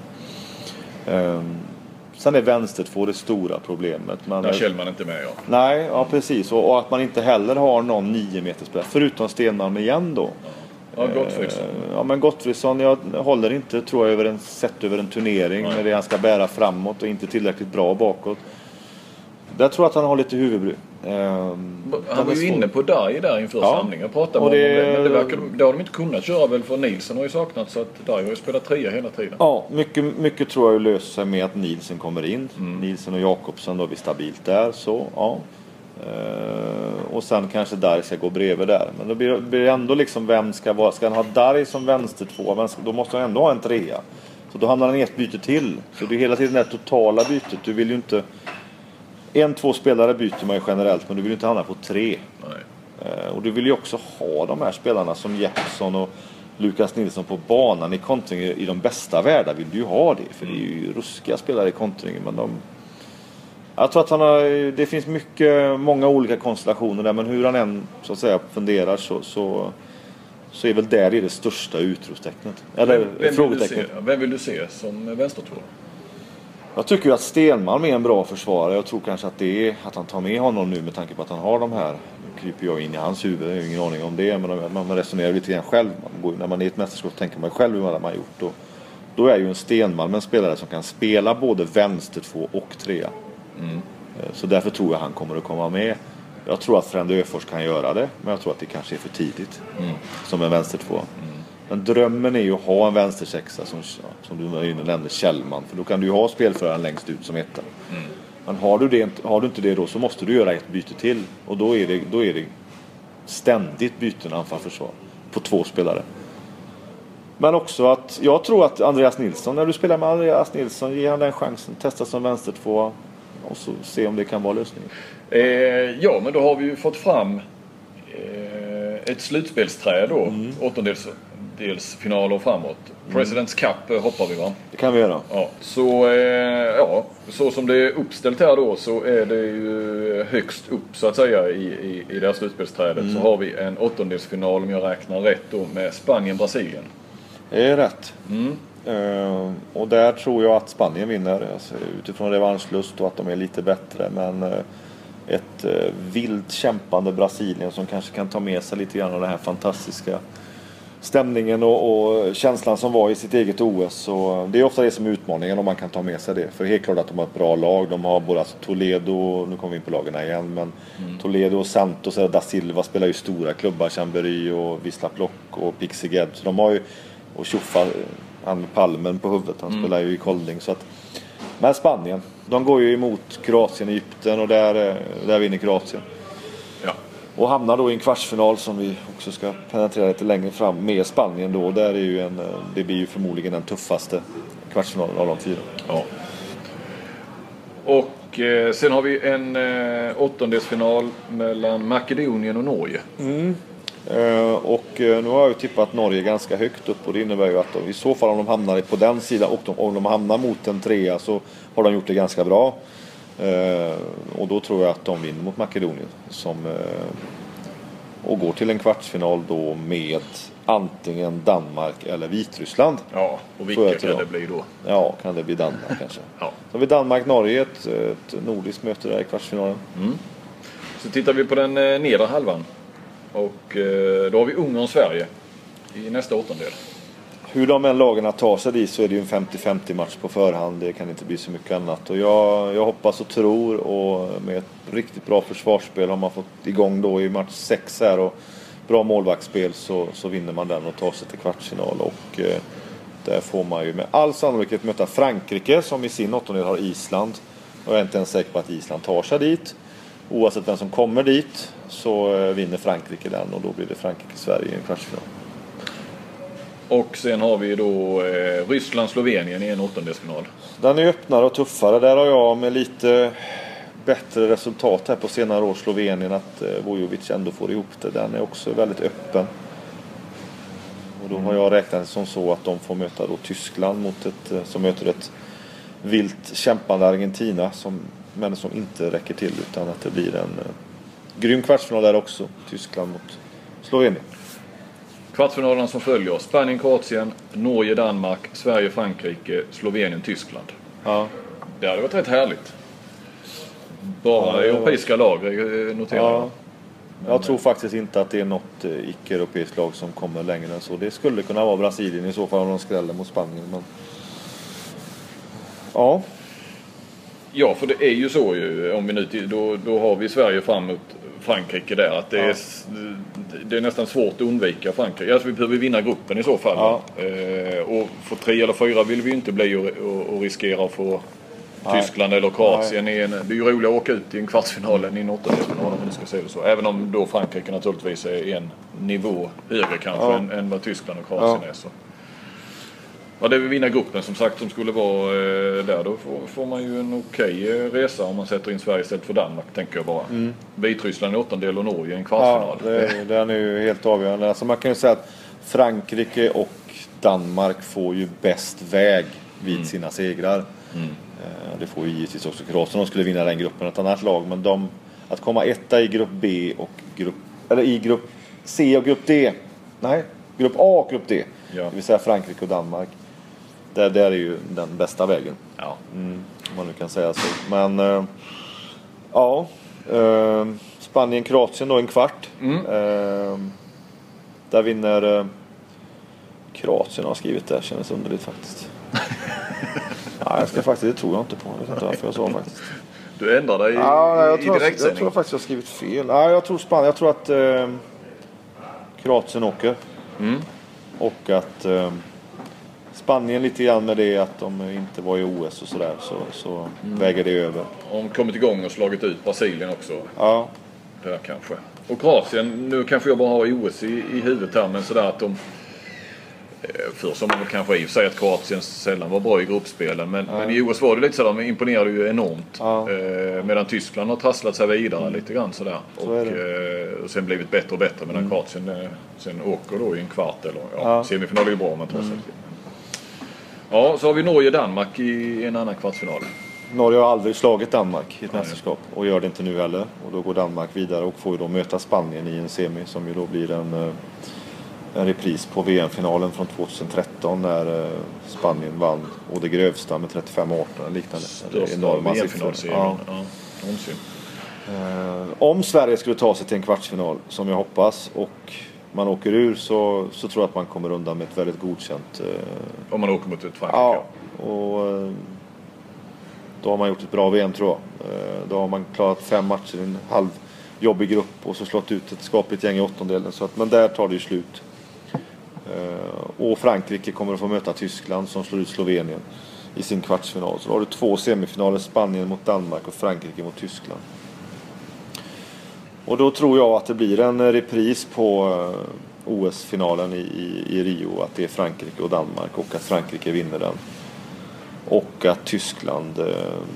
Um, sen är vänster två det stora problemet. Man Där Kjellman inte med ja. Nej, ja precis. Och, och, att man inte heller har någon nio meter spelare. Förutom Stenmalm igen då. Ja. Ja, Gottfridsson. Ja, men Gottfridsson, jag håller inte, tror jag, över en, sett över en turnering Nej. med det han ska bära framåt och inte tillräckligt bra bakåt. Där tror jag att han har lite huvudbry. Um, han var ju inne på Darj där inför ja. samlingen och pratade med det, honom. Men det, verkar, det har de inte kunnat köra väl för Nilsen har ju saknats så att Darj har ju spelat trea hela tiden. Ja, mycket, mycket tror jag löser sig med att Nilsen kommer in. Mm. Nilsen och Jakobsen då blir stabilt där så ja. Uh, och sen kanske Darj ska gå bredvid där. Men då blir, blir det ändå liksom vem ska vara, ska han ha Darj som vänstertvå, då måste han ändå ha en trea. Så då hamnar han i ett byte till. Så det är hela tiden det totala bytet. Du vill ju inte... En, två spelare byter man ju generellt men du vill ju inte hamna på tre. Uh, och du vill ju också ha de här spelarna som Jeppsson och Lukas Nilsson på banan i kontring. I de bästa världar vill du ju ha det. För det är ju ruskiga spelare i kontringen men de jag tror att han har, det finns mycket, många olika konstellationer där men hur han än så att säga funderar så, så, så är väl där det, det största utropstecknet. Eller vem, vem frågetecknet. Vill vem vill du se som vänstertvå? Jag tycker ju att Stenmalm är en bra försvarare. Jag tror kanske att det är att han tar med honom nu med tanke på att han har de här. Nu kryper jag in i hans huvud, jag har ingen aning om det. Men man resonerar lite grann själv. när man är i ett mästerskap tänker man själv hur man har gjort. Och då är ju en Stenmalm en spelare som kan spela både vänster två och trea. Mm. Så därför tror jag han kommer att komma med. Jag tror att Frände Öfors kan göra det, men jag tror att det kanske är för tidigt. Som en vänstertvåa. Men drömmen är ju att ha en vänstersexa som, som du var inne och nämnde, Kjellman. För då kan du ju ha spelföraren längst ut som etta. Men har du, det, har du inte det då så måste du göra ett byte till. Och då är det, då är det ständigt byten anfall-försvar. På två spelare. Men också att jag tror att Andreas Nilsson, när du spelar med Andreas Nilsson, ge han den chansen. Testa som vänstertvåa. Och så se om det kan vara lösningen. Eh, ja, men då har vi ju fått fram eh, ett slutspelsträd då. Mm. Åttondelsfinaler framåt. Presidents Cup eh, hoppar vi va? Det kan vi göra. Ja, så, eh, ja, så som det är uppställt här då så är det ju högst upp så att säga i, i, i det här slutspelsträdet Mm. så har vi en åttondelsfinal om jag räknar rätt då med Spanien-Brasilien. Det är rätt. Eh, och där tror jag att Spanien vinner. Alltså, utifrån revanschlust och att de är lite bättre. Men eh, ett eh, vilt kämpande Brasilien som kanske kan ta med sig lite grann av den här fantastiska stämningen och, och känslan som var i sitt eget OS. Så det är ofta det som är utmaningen om man kan ta med sig det. För helt klart att de har ett bra lag. De har både alltså Toledo, nu kommer vi in på lagen igen, men Toledo och Santos och da Silva spelar ju stora klubbar. Chambery och Wisla Plock och Pixie Så de har ju, och Tjoffa, han med palmen på huvudet, han spelar ju i Kolding. Så att, men Spanien, de går ju emot Kroatien, Egypten och där, eh, där vinner Kroatien. Och hamnar då i en kvartsfinal som vi också ska penetrera lite längre fram med Spanien då. Där är ju en, eh, det blir ju förmodligen den tuffaste kvartsfinalen av de fyra. Ja. Och eh, sen har vi en eh, åttondelsfinal mellan Makedonien och Norge. Eh, och eh, nu har jag ju tippat Norge ganska högt upp och det innebär ju att de, i så fall om de hamnar på den sidan och de, om de hamnar mot en trea så har de gjort det ganska bra. Eh, och då tror jag att de vinner mot Makedonien. Som, eh, och går till en kvartsfinal då med antingen Danmark eller Vitryssland. Ja, och vilka kan dem. det bli då? Ja, kan det bli Danmark <laughs> kanske. Ja. Så har vi Danmark-Norge, ett, ett nordiskt möte där i kvartsfinalen. Så tittar vi på den eh, nedre halvan. Och då har vi Ungern-Sverige i nästa åttondel. Hur de än lagarna tar sig dit så är det ju en 50-50 match på förhand. Det kan inte bli så mycket annat. Och jag, jag hoppas och tror och med ett riktigt bra försvarsspel har man fått igång då i match 6 här och bra målvaktsspel så, så vinner man den och tar sig till kvartsfinal. Och eh, där får man ju med all sannolikhet möta Frankrike som i sin åttondel har Island. Och jag är inte ens säker på att Island tar sig dit. Oavsett vem som kommer dit så eh, vinner Frankrike den och då blir det Frankrike-Sverige i en kvartsfinal. Och sen har vi då eh, Ryssland-Slovenien i en åttondelsfinal. Den är öppnare och tuffare. Där har jag med lite bättre resultat här på senare år Slovenien att eh, Vujovic ändå får ihop det. Den är också väldigt öppen. Och då har jag räknat som så att de får möta då Tyskland mot ett, eh, som möter ett vilt kämpande Argentina som, men som inte räcker till utan att det blir en eh, grym kvartsfinal där också. Tyskland mot Slovenien. Kvartsfinalerna som följer Spanien-Kroatien, Norge-Danmark, Sverige-Frankrike, Slovenien-Tyskland. Ja. Det hade varit rätt härligt. Bara Ja, europeiska lag eh, noterar jag. Ja. Jag tror faktiskt inte att det är något eh, icke-europeiskt lag som kommer längre än så. Det skulle kunna vara Brasilien i så fall om de skräller mot Spanien. Men... Ja, Ja, för det är ju så ju. Om vi nu, då, då har vi Sverige fram mot Frankrike där. Att det, är, s- det är nästan svårt att undvika Frankrike. Alltså vi behöver vinna gruppen i så fall. Ja. Eh, och för tre eller fyra vill vi ju inte bli och, och, och riskera att få Tyskland eller Kroatien. I en, det är ju roligare att åka ut i en kvartsfinal än i en åttondelsfinal om man ska säga det så. Även om då Frankrike naturligtvis är en nivå högre kanske Ja. än, än vad Tyskland och Kroatien Ja. är. Så. Ja, det vill vinna gruppen som sagt som skulle vara eh, där. Då får, får man ju en okej eh, resa om man sätter in Sverige istället för Danmark tänker jag bara. Vitryssland i åttondel och Norge i en ja kvartsfinal. det, den är ju helt avgörande. Alltså man kan ju säga att Frankrike och Danmark får ju bäst väg vid sina segrar. Eh, Det får ju givetvis också Kroatien om de skulle vinna den gruppen, ett annat lag. Men de, att komma etta i grupp B och grupp, eller i grupp C och grupp D. Nej, grupp A och grupp D. Ja. Det vill säga Frankrike och Danmark. Där, där är ju den bästa vägen. Ja. Om man nu kan säga så. Men eh, ja. Eh, Spanien-Kroatien då en kvart. Eh, där vinner eh, Kroatien har jag skrivit där. Känns underligt faktiskt. <laughs> ja, jag ska faktiskt, det tror jag inte på. Jag vet inte varför jag sa faktiskt. Du ändrar dig i, Ja, nej, jag, i tror jag, jag direktsändning. tror faktiskt jag har skrivit fel. Nej, jag tror Spanien. Jag tror att eh, Kroatien åker. Mm. Och att eh, Spanien lite grann med det att de inte var i OS och sådär så, så Mm. väger det över. Har de kommit igång och slagit ut Brasilien också. Ja, Där kanske. Och Kroatien, nu kanske jag bara har OS i, i huvudet här men sådär att de... eh, Förr sa man kanske i och för sig att Kroatien sällan var bra i gruppspelen men, men i OS var det lite sådär, de imponerade ju enormt. Ja. Eh, medan Tyskland har trasslat sig vidare lite grann sådär. Så och, eh, och sen blivit bättre och bättre medan Kroatien eh, sen åker då i en kvart eller ja, Ja. semifinal är ju bra om man tar sig till. Ja, så har vi Norge-Danmark i en annan kvartsfinal. Norge har aldrig slagit Danmark i ett mästerskap och gör det inte nu heller. Och då går Danmark vidare och får ju då möta Spanien i en semi som ju då blir en, eh, en repris på VM-finalen från 2013 när eh, Spanien vann och det grövsta med 35-18 eller liknande. Största enorma siffror. Ja. Ja. Eh, Om Sverige skulle ta sig till en kvartsfinal, som jag hoppas, och man åker ur så, så tror jag att man kommer undan med ett väldigt godkänt eh, Om man åker mot ett Frankrike. Ja, och eh, då har man gjort ett bra VM tror jag. Eh, Då har man klarat fem matcher i en halv jobbig grupp och så slått ut ett skapligt gäng i åttondelen. Så att, men där tar det ju slut. Eh, Och Frankrike kommer att få möta Tyskland som slår ut Slovenien i sin kvartsfinal. Så då har du två semifinaler, Spanien mot Danmark och Frankrike mot Tyskland. Och då tror jag att det blir en repris på eh, OS-finalen i, i, i Rio. Att det är Frankrike och Danmark och att Frankrike vinner den. Och att Tyskland eh,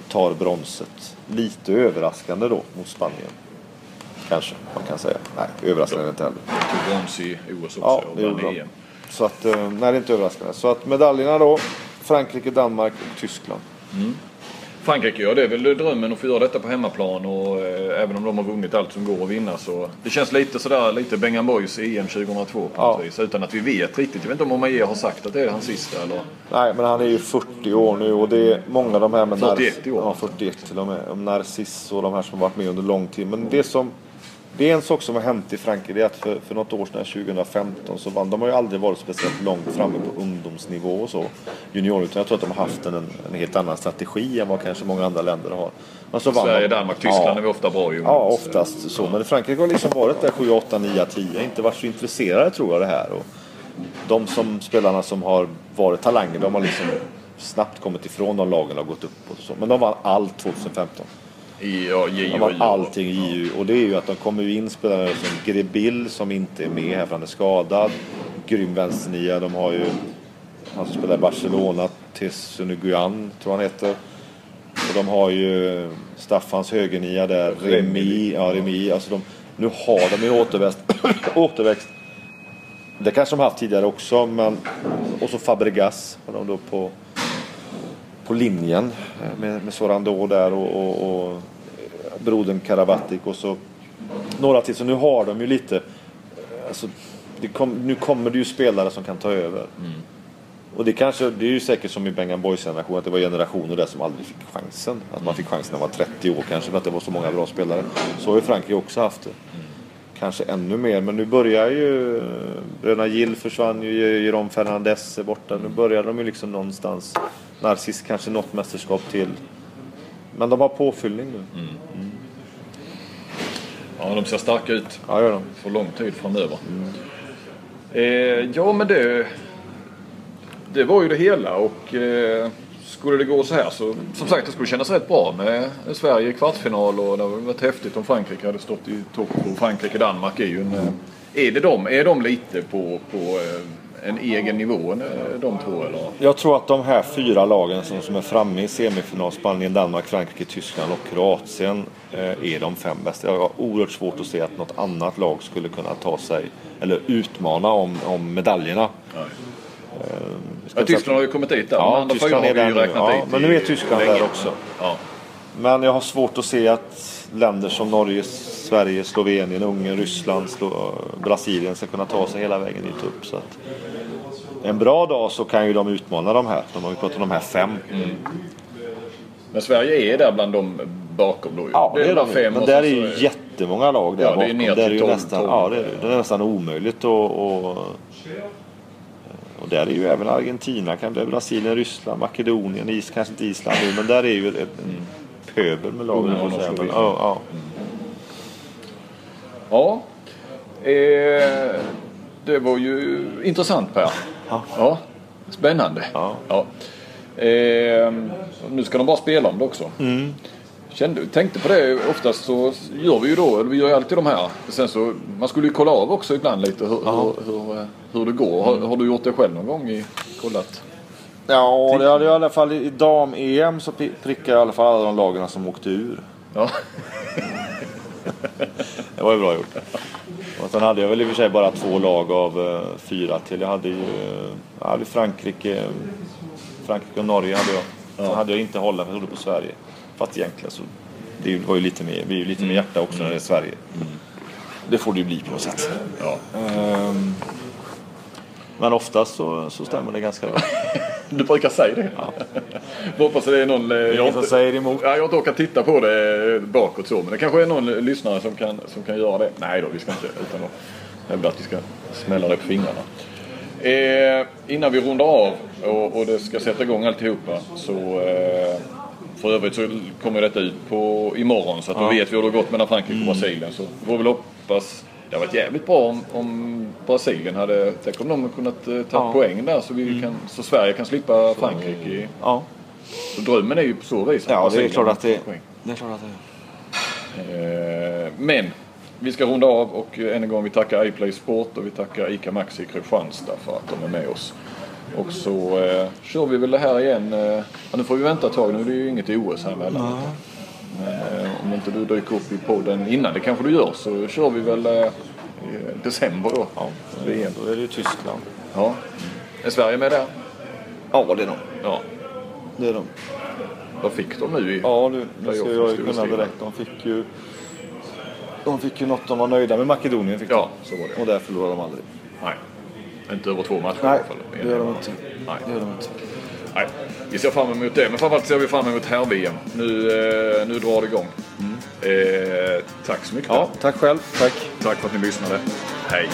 tar bronset. Lite överraskande då mot Spanien. Kanske man kan säga. Nej, överraskande inte heller. Tog brons i OS också Ja, och det gjorde vann de. EM. Så att, eh, nej det är inte överraskande. Så att medaljerna då. Frankrike, Danmark och Tyskland. Frankrike, ja det är väl drömmen att få göra detta på hemmaplan och eh, även om de har vunnit allt som går att vinna så det känns lite sådär lite Bengan Boys EM 2002 på Ja. vis utan att vi vet riktigt. Jag vet inte om Omaye har sagt att det är hans sista eller? Nej, men han är ju 40 år nu och det är många av de här med 41 i år. Ja, 41 till och med. Narciss och de här som har varit med under lång tid. Men det som det är en sak som har hänt i Frankrike. Det är att för, för något år sedan, 2015, så vann de har ju aldrig varit speciellt långt framme på ungdomsnivå och så. Junior, utan jag tror att de har haft en, en helt annan strategi än vad kanske många andra länder har. Men så vann Sverige, de. Danmark, Tyskland ja. är vi ofta bra ju. Ja, oftast så. Men Frankrike har liksom varit där 7, 8, 9, 10. Inte varit så intresserade tror jag det här. Och de som, spelarna som har varit talanger, de har liksom snabbt kommit ifrån de lagen och gått upp och så. Men de vann allt 2015. Ja, J De och I. allting i EU. Och det är ju att de kommer ju in spelare som Grebill som inte är med här för han är skadad. Grym vänsternia. De har ju han som spelar i Barcelona, Tessun Guyan tror han heter. Och de har ju Staffans högernia där, Remi. Ja, Remi. Alltså de, nu har de ju återväxt. <coughs> återväxt. Det kanske de haft tidigare också. Men, och så Fabregas har de då på, på linjen eh, med, med Sorando där och, och, och brodern Karabatic och så några till. Så nu har de ju lite. eh, Alltså, kom, nu kommer det ju spelare som kan ta över. Och det kanske, det är ju säkert som i Bengan Boys generation att det var generationer där som aldrig fick chansen. Att man fick chansen när man var 30 år kanske för att det var så många bra spelare. Så har ju Frankrike också haft det. Kanske ännu mer, men nu börjar ju... Bröderna Gill försvann ju, Jeroen Fernandez är borta. Nu börjar de ju liksom någonstans. Narciss kanske något mästerskap till. Men de har påfyllning nu. Ja, de ser starka ut Ja, gör de. för lång tid framöver. Eh, ja, men det... Det var ju det hela och eh, skulle det gå så här så som sagt det skulle kännas rätt bra med Sverige i kvartsfinal och det hade varit häftigt om Frankrike hade stått i topp. Och Frankrike-Danmark är ju en... eh, Är det de? Är de lite på, på eh, en egen nivå eh, de två eller? Jag tror att de här fyra lagen som, som är framme i semifinal, Spanien, Danmark, Frankrike, Tyskland och Kroatien eh, är de fem bästa. Jag har oerhört svårt att se att något annat lag skulle kunna ta sig eller utmana om, om medaljerna. Eh, Ja, säga- Tyskland har ju kommit dit där. Ja, Tyskland är där nu. Ja, men nu är Tyskland där också. Ja. Men jag har svårt att se att länder som Norge, Sverige, Slovenien, Ungern, Ryssland, Brasilien ska kunna ta sig hela vägen dit upp. Så att en bra dag så kan ju de utmana de här. De har ju pratat om de här fem. Men Sverige är där bland de bakom då. Ja, det är de. fem Men där är ju så jättemånga lag där Ja, det är bakom. där är ju 12, nästan, 12. ja, det är, det är nästan omöjligt att och, och där är ju även Argentina, kan det är Brasilien, Ryssland, Makedonien, Is, kanske inte Island nu, men där är ju ett, pöbel med lagen. Jag säga, men- ja, ja. Ja, eh, det var ju intressant Per. Ja. Spännande. Ja. Eh, nu ska de bara spela om det också. Mm. Kände, tänkte på det, oftast så gör vi ju då, eller vi gör ju alltid de här. Sen så, man skulle ju kolla av också ibland lite hur, hur, hur, hur det går. Har, har du gjort det själv någon gång? I, kollat? Ja, det hade jag i alla fall i dam-EM så prickade jag i alla fall alla de lagen som åkte ur. Ja. Det var ju bra gjort. Och sen hade jag väl i och för sig bara två lag av eh, fyra till. Jag hade ju eh, jag hade Frankrike, Frankrike och Norge hade jag. Sen hade jag inte Holland, för jag trodde på Sverige. Fast egentligen så det var ju lite mer, vi är ju lite mer hjärta också när det är Sverige. Det får det ju bli på något sätt. ja. Ehm, men oftast så, så stämmer det ganska bra. <laughs> Du brukar säga det. Ja. hoppas det är någon... eh, jag som inte- säger emot. Ja, jag har inte orkat titta på det bakåt så, men det kanske är någon lyssnare som kan, som kan göra det. Nej då, vi ska inte utan att hävda att vi ska smälla det på fingrarna. Eh, innan vi rundar av och, och det ska sätta igång alltihopa så eh, för övrigt så kommer detta ut på imorgon så att då vet vi hur det har gått mellan Frankrike och Brasilien. Så vi får väl hoppas det hade varit jävligt bra om, om Brasilien hade, tänk om de hade kunnat eh, ta Ja. poäng där så, vi kan, så Sverige kan slippa Frankrike. i- Ja, så drömmen är ju på så vis att ja det är Brasilien klart att det det är. Klart att det Men vi ska runda av och än en gång vi tackar iPlay Sport och vi tackar ICA Maxi Kristianstad för att de är med oss. Och så eh, kör vi väl det här igen. Eh, nu får vi vänta ett tag, nu är det ju inget OS här emellan. Eh, om inte du dyker upp i podden innan, det kanske du gör, så kör vi väl eh, i december då. Ja, VM. då är det ju Tyskland. Ja. Är Sverige med där? Ja, det är de. Ja. Det är de. Vad fick de nu i? Ja, du, nu ska jag ju kunna berätta. De fick ju de fick ju något de var nöjda med. Makedonien fick Ja, de. så var det. Och där förlorade de aldrig. Nej. Inte över två matcher i Nej, alla fall. det gör de inte. Nej. Det gör de inte. Nej, vi ser fram emot det. Men framförallt ser vi fram emot här-VM. Nu, eh, nu drar det igång. Eh, tack så mycket. Ja, tack själv. Tack. Tack för att ni lyssnade. Hej.